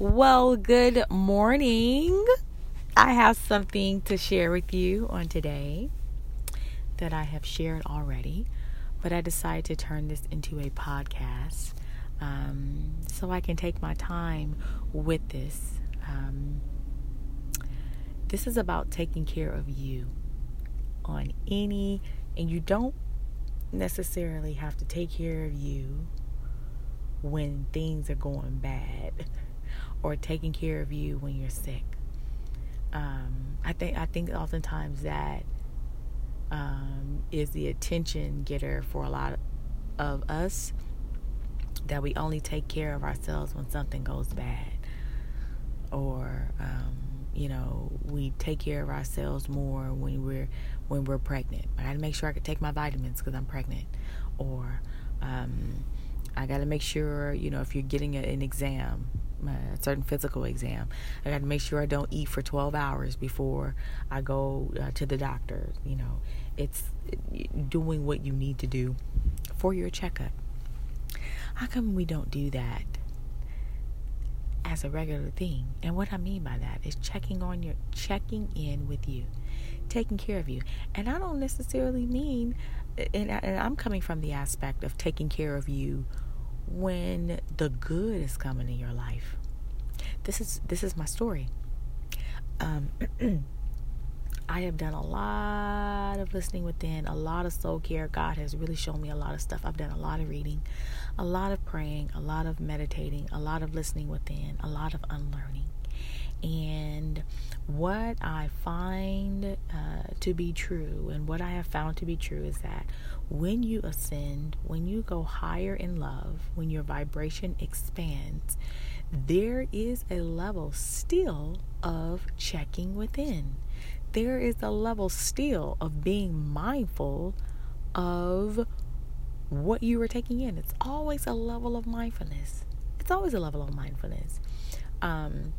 Well, good morning. I have something to share with you on today that I have shared already, but I decided to turn this into a podcast um, so I can take my time with this. Um, this is about taking care of you on any, and you don't necessarily have to take care of you when things are going bad or taking care of you when you're sick. Um, I think I think oftentimes that um, is the attention getter for a lot of us that we only take care of ourselves when something goes bad, or um, you know we take care of ourselves more when we're when we're pregnant. I got to make sure I can take my vitamins because I'm pregnant, or um, I got to make sure you know if you're getting a, an exam a certain physical exam. I got to make sure I don't eat for 12 hours before I go uh, to the doctor. You know, it's doing what you need to do for your checkup. How come we don't do that as a regular thing? And what I mean by that is checking on your checking in with you, taking care of you. And I don't necessarily mean and, and I'm coming from the aspect of taking care of you when the good is coming in your life. This is this is my story. Um, I have done a lot of listening within, a lot of soul care. God has really shown me a lot of stuff. I've done a lot of reading, a lot of praying, a lot of meditating, a lot of listening within, a lot of unlearning. And what I find uh, to be true, and what I have found to be true, is that when you ascend, when you go higher in love, when your vibration expands, there is a level still of checking within. There is a level still of being mindful of what you are taking in. It's always a level of mindfulness. It's always a level of mindfulness. Um,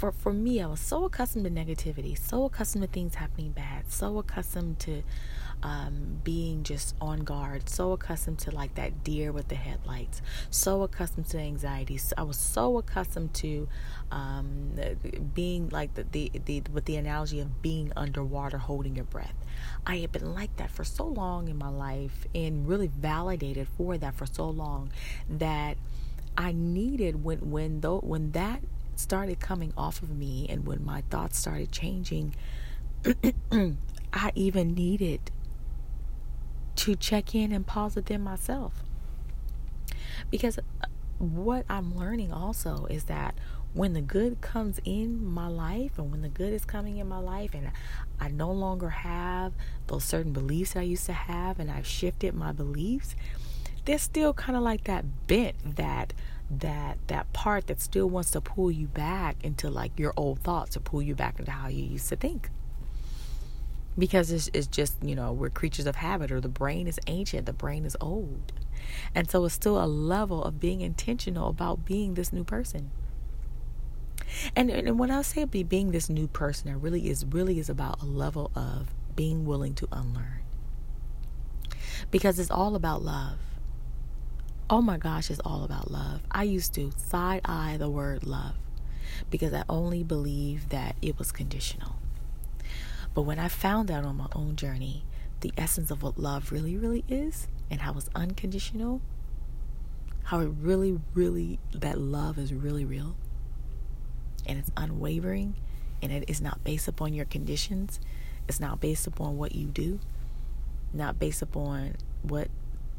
for for me, I was so accustomed to negativity, so accustomed to things happening bad, so accustomed to um, being just on guard, so accustomed to like that deer with the headlights, so accustomed to anxiety. I was so accustomed to um, being like the, the, the with the analogy of being underwater, holding your breath. I had been like that for so long in my life, and really validated for that for so long that I needed when when though when that started coming off of me and when my thoughts started changing, I even needed to check in and pause within myself. Because uh, what I'm learning also is that when the good comes in my life and when the good is coming in my life and I no longer have those certain beliefs that I used to have and I've shifted my beliefs, there's still kind of like that bent that that that part that still wants to pull you back into like your old thoughts or pull you back into how you used to think because it's, it's just you know we're creatures of habit or the brain is ancient the brain is old. And so it's still a level of being intentional about being this new person. And, and when i say be being this new person it really is really is about a level of being willing to unlearn. Because it's all about love. Oh my gosh it's all about love. I used to side eye the word love because i only believed that it was conditional but when I found out on my own journey the essence of what love really, really is and how it's unconditional, how it really, really, that love is really real and it's unwavering and it is not based upon your conditions, it's not based upon what you do, not based upon what,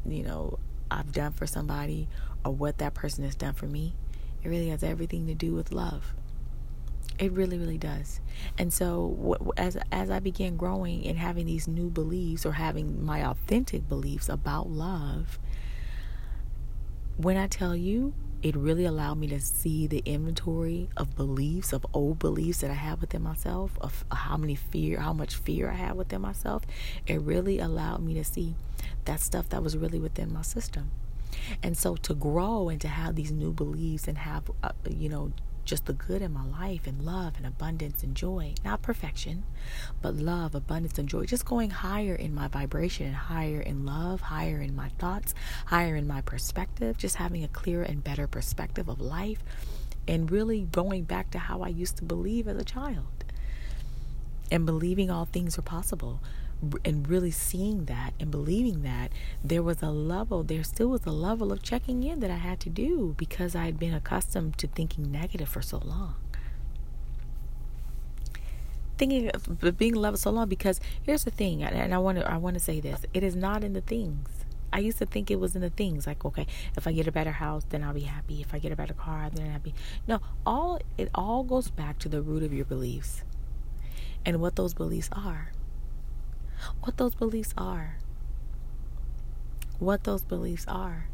you know, I've done for somebody or what that person has done for me. It really has everything to do with love. It really, really does. And so, as as I began growing and having these new beliefs or having my authentic beliefs about love, when I tell you, it really allowed me to see the inventory of beliefs, of old beliefs that I have within myself, of how many fear, how much fear I have within myself. It really allowed me to see that stuff that was really within my system. And so to grow and to have these new beliefs and have, uh, you know, just the good in my life and love and abundance and joy. Not perfection, but love, abundance, and joy. Just going higher in my vibration and higher in love, higher in my thoughts, higher in my perspective, just having a clearer and better perspective of life, and really going back to how I used to believe as a child and believing all things are possible and really seeing that and believing that there was a level there still was a level of checking in that I had to do because I had been accustomed to thinking negative for so long. Thinking of being loved so long because here's the thing and I want to I want to say this it is not in the things. I used to think it was in the things like okay if I get a better house then I'll be happy. If I get a better car then I'll be happy. no all it all goes back to the root of your beliefs and what those beliefs are what those beliefs are. What those beliefs are.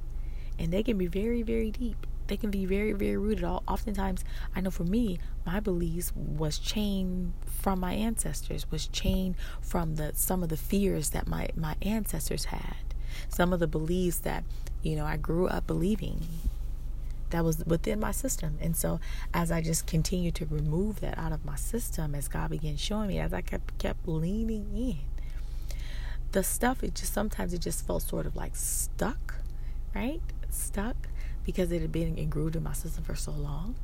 And they can be very, very deep. They can be very, very rooted. Oftentimes, I know for me, my beliefs was chained from my ancestors, was chained from the some of the fears that my, my ancestors had. Some of the beliefs that, you know, I grew up believing that was within my system. And so as I just continued to remove that out of my system, as God began showing me, as I kept kept leaning in, the stuff it just sometimes it just felt sort of like stuck right? Stuck because it had been engrooved in my system for so long.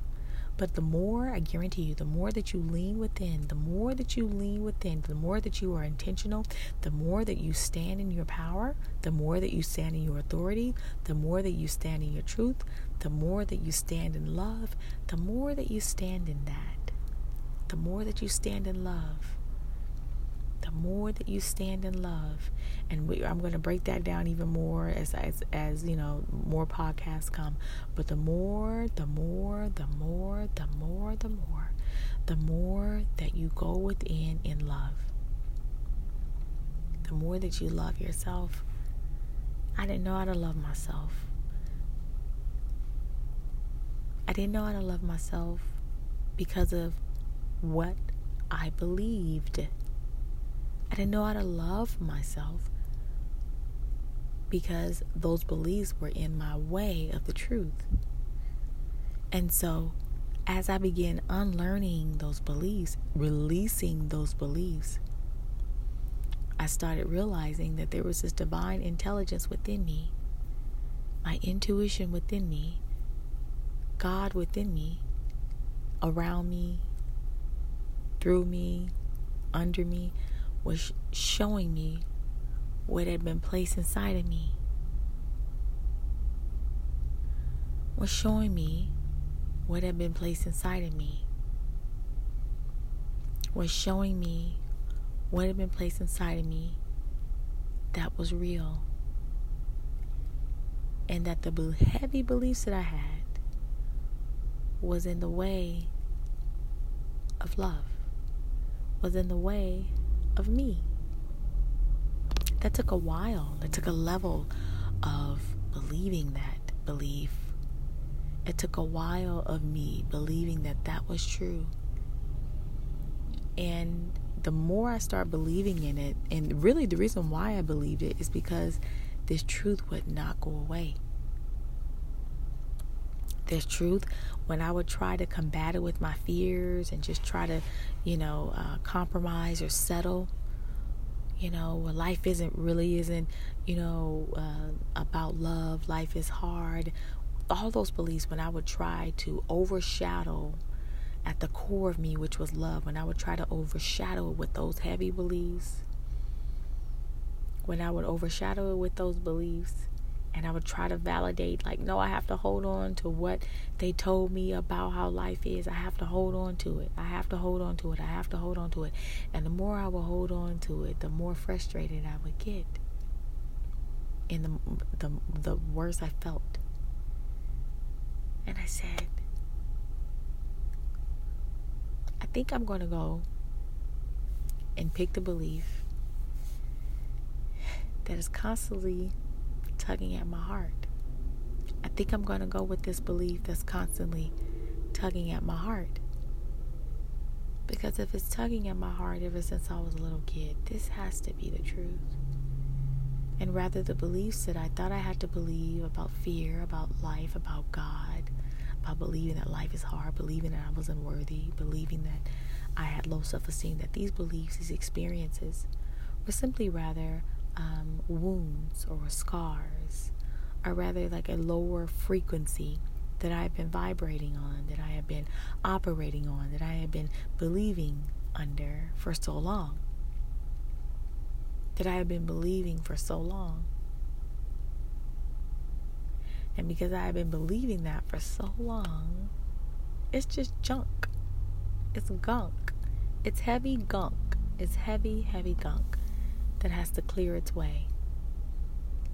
But the more i guarantee you the more that you lean within the more that you lean within the more that you are intentional the more that you stand in your power the more that you stand in your authority the more that you stand in your truth the more that you stand in love the more that you stand in that the more that you stand in love the more that you stand in love and we, i'm going to break that down even more as, as as you know more podcasts come but the more the more the more the more the more the more that you go within in love the more that you love yourself. I didn't know how to love myself. I didn't know how to love myself because of what i believed I didn't know how to love myself because those beliefs were in my way of the truth. And so, as I began unlearning those beliefs, releasing those beliefs, I started realizing that there was this divine intelligence within me, my intuition within me, God within me, around me, through me, under me, was showing me what had been placed inside of me. Was showing me what had been placed inside of me. Was showing me what had been placed inside of me that was real. And that the heavy beliefs that I had was in the way of love, was in the way of me. That took a while. It took a level of believing that belief. It took a while of me believing that that was true. And the more I start believing in it, and really the reason why I believed it is because this truth would not go away. This truth, when I would try to combat it with my fears and just try to, you know, uh, compromise or settle, you know, life isn't really isn't, you know, uh, about love. Life is hard. All those beliefs, when I would try to overshadow at the core of me, which was love, when I would try to overshadow it with those heavy beliefs, when I would overshadow it with those beliefs, and I would try to validate, like, no, I have to hold on to what they told me about how life is. I have to hold on to it. I have to hold on to it. I have to hold on to it. And the more I would hold on to it, the more frustrated I would get. And the, the, the worse I felt. And I said, I think I'm going to go and pick the belief that is constantly tugging at my heart. I think I'm going to go with this belief that's constantly tugging at my heart. Because if it's tugging at my heart ever since I was a little kid, this has to be the truth. And rather, the beliefs that I thought I had to believe about fear, about life, about God, about believing that life is hard, believing that I was unworthy, believing that I had low self esteem, that these beliefs, these experiences, were simply rather um, wounds or scars, or rather like a lower frequency that I have been vibrating on, that I have been operating on, that I have been believing under for so long. That I have been believing for so long. And because I have been believing that for so long, it's just junk. It's gunk. It's heavy gunk. It's heavy, heavy gunk that has to clear its way.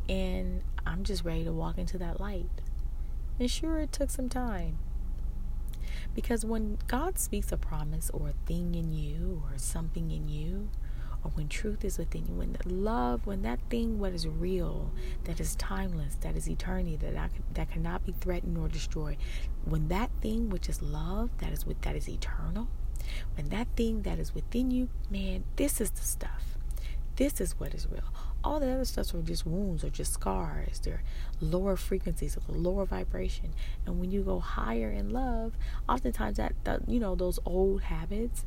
And I'm just ready to walk into that light. And sure, it took some time. Because when God speaks a promise or a thing in you or something in you, or when truth is within you, when love, when that thing what is real, that is timeless, that is eternity, that I, that cannot be threatened or destroyed, when that thing which is love, that is with that is eternal, when that thing that is within you, man, this is the stuff. This is what is real. All the other stuff are just wounds or just scars. They're lower frequencies of lower vibration. And when you go higher in love, oftentimes that, that you know those old habits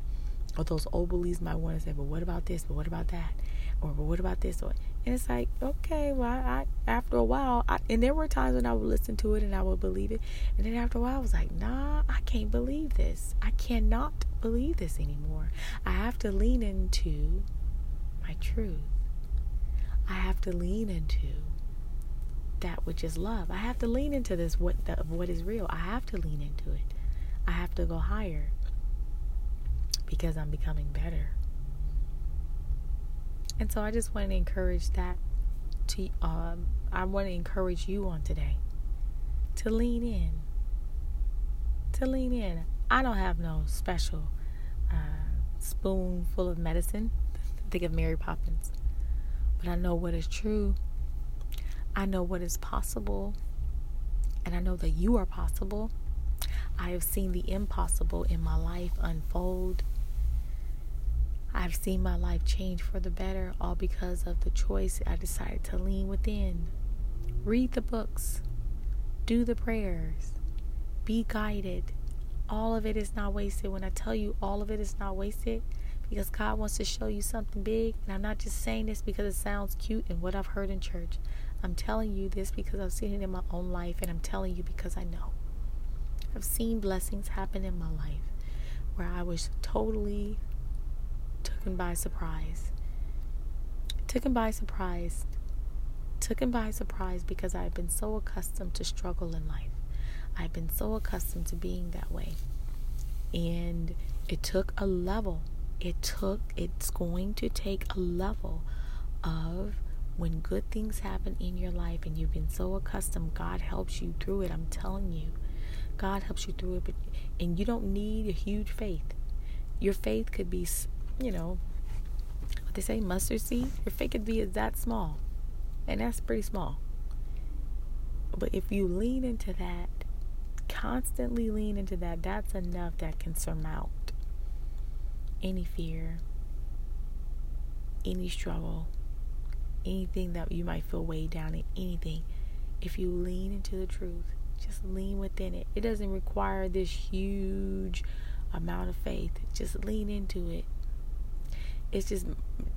or those old beliefs might want to say, but what about this? But what about that? Or but what about this? Or and it's like, okay, well, I, after a while, I, and there were times when I would listen to it and I would believe it, and then after a while, I was like, nah, I can't believe this. I cannot believe this anymore. I have to lean into my truth. I have to lean into that which is love. I have to lean into this what the, what is real. I have to lean into it. I have to go higher because I'm becoming better. And so I just want to encourage that to um, I want to encourage you on today to lean in. To lean in. I don't have no special uh, spoonful of medicine. Think of Mary Poppins. But I know what is true. I know what is possible. And I know that you are possible. I have seen the impossible in my life unfold. I've seen my life change for the better, all because of the choice I decided to lean within. Read the books, do the prayers, be guided. All of it is not wasted. When I tell you all of it is not wasted, because God wants to show you something big. And I'm not just saying this because it sounds cute and what I've heard in church. I'm telling you this because I've seen it in my own life, and I'm telling you because I know. I've seen blessings happen in my life where I was totally taken by surprise. Taken by surprise. Taken by surprise because I've been so accustomed to struggle in life. I've been so accustomed to being that way. And it took a level. It took, it's going to take a level of when good things happen in your life and you've been so accustomed, God helps you through it. I'm telling you, God helps you through it. But, and you don't need a huge faith. Your faith could be you know, what they say, mustard seed, your faith could be that small. And that's pretty small. But if you lean into that, constantly lean into that, that's enough that can surmount any fear, any struggle, anything that you might feel weighed down in, anything. If you lean into the truth, just lean within it. It doesn't require this huge amount of faith. Just lean into it it's just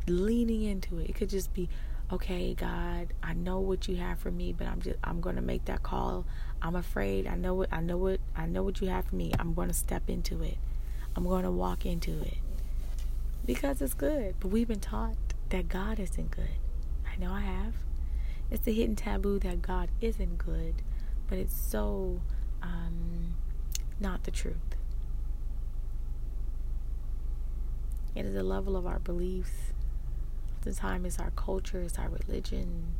leaning into it. It could just be, okay, God, I know what you have for me, but I'm just I'm going to make that call. I'm afraid. I know what I know what I know what you have for me. I'm going to step into it. I'm going to walk into it. Because it's good. But we've been taught that God isn't good. I know I have. It's a hidden taboo that God isn't good, but it's so um, not the truth. It is the level of our beliefs. Oftentimes, it's our culture, it's our religion.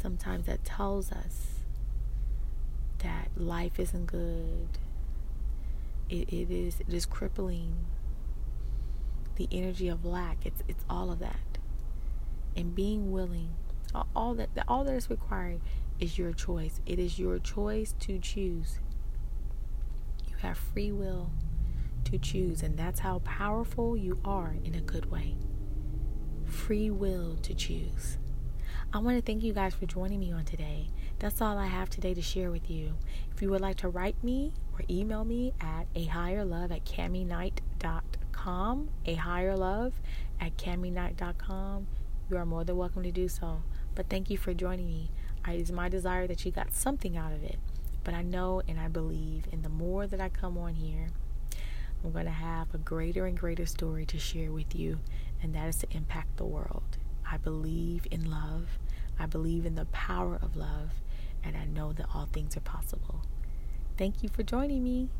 Sometimes that tells us that life isn't good. It, it is it is crippling. The energy of lack. It's it's all of that. And being willing, all that all that is required is your choice. It is your choice to choose. You have free will to choose, and that's how powerful you are in a good way. Free will to choose. I want to thank you guys for joining me on today. That's all I have today to share with you. If you would like to write me or email me at a higher love at cammyknight.com, a higher love at cammyknight.com, you are more than welcome to do so. But thank you for joining me. It is my desire that you got something out of it. But I know and I believe, and the more that I come on here, I'm going to have a greater and greater story to share with you, and that is to impact the world. I believe in love. I believe in the power of love, and I know that all things are possible. Thank you for joining me.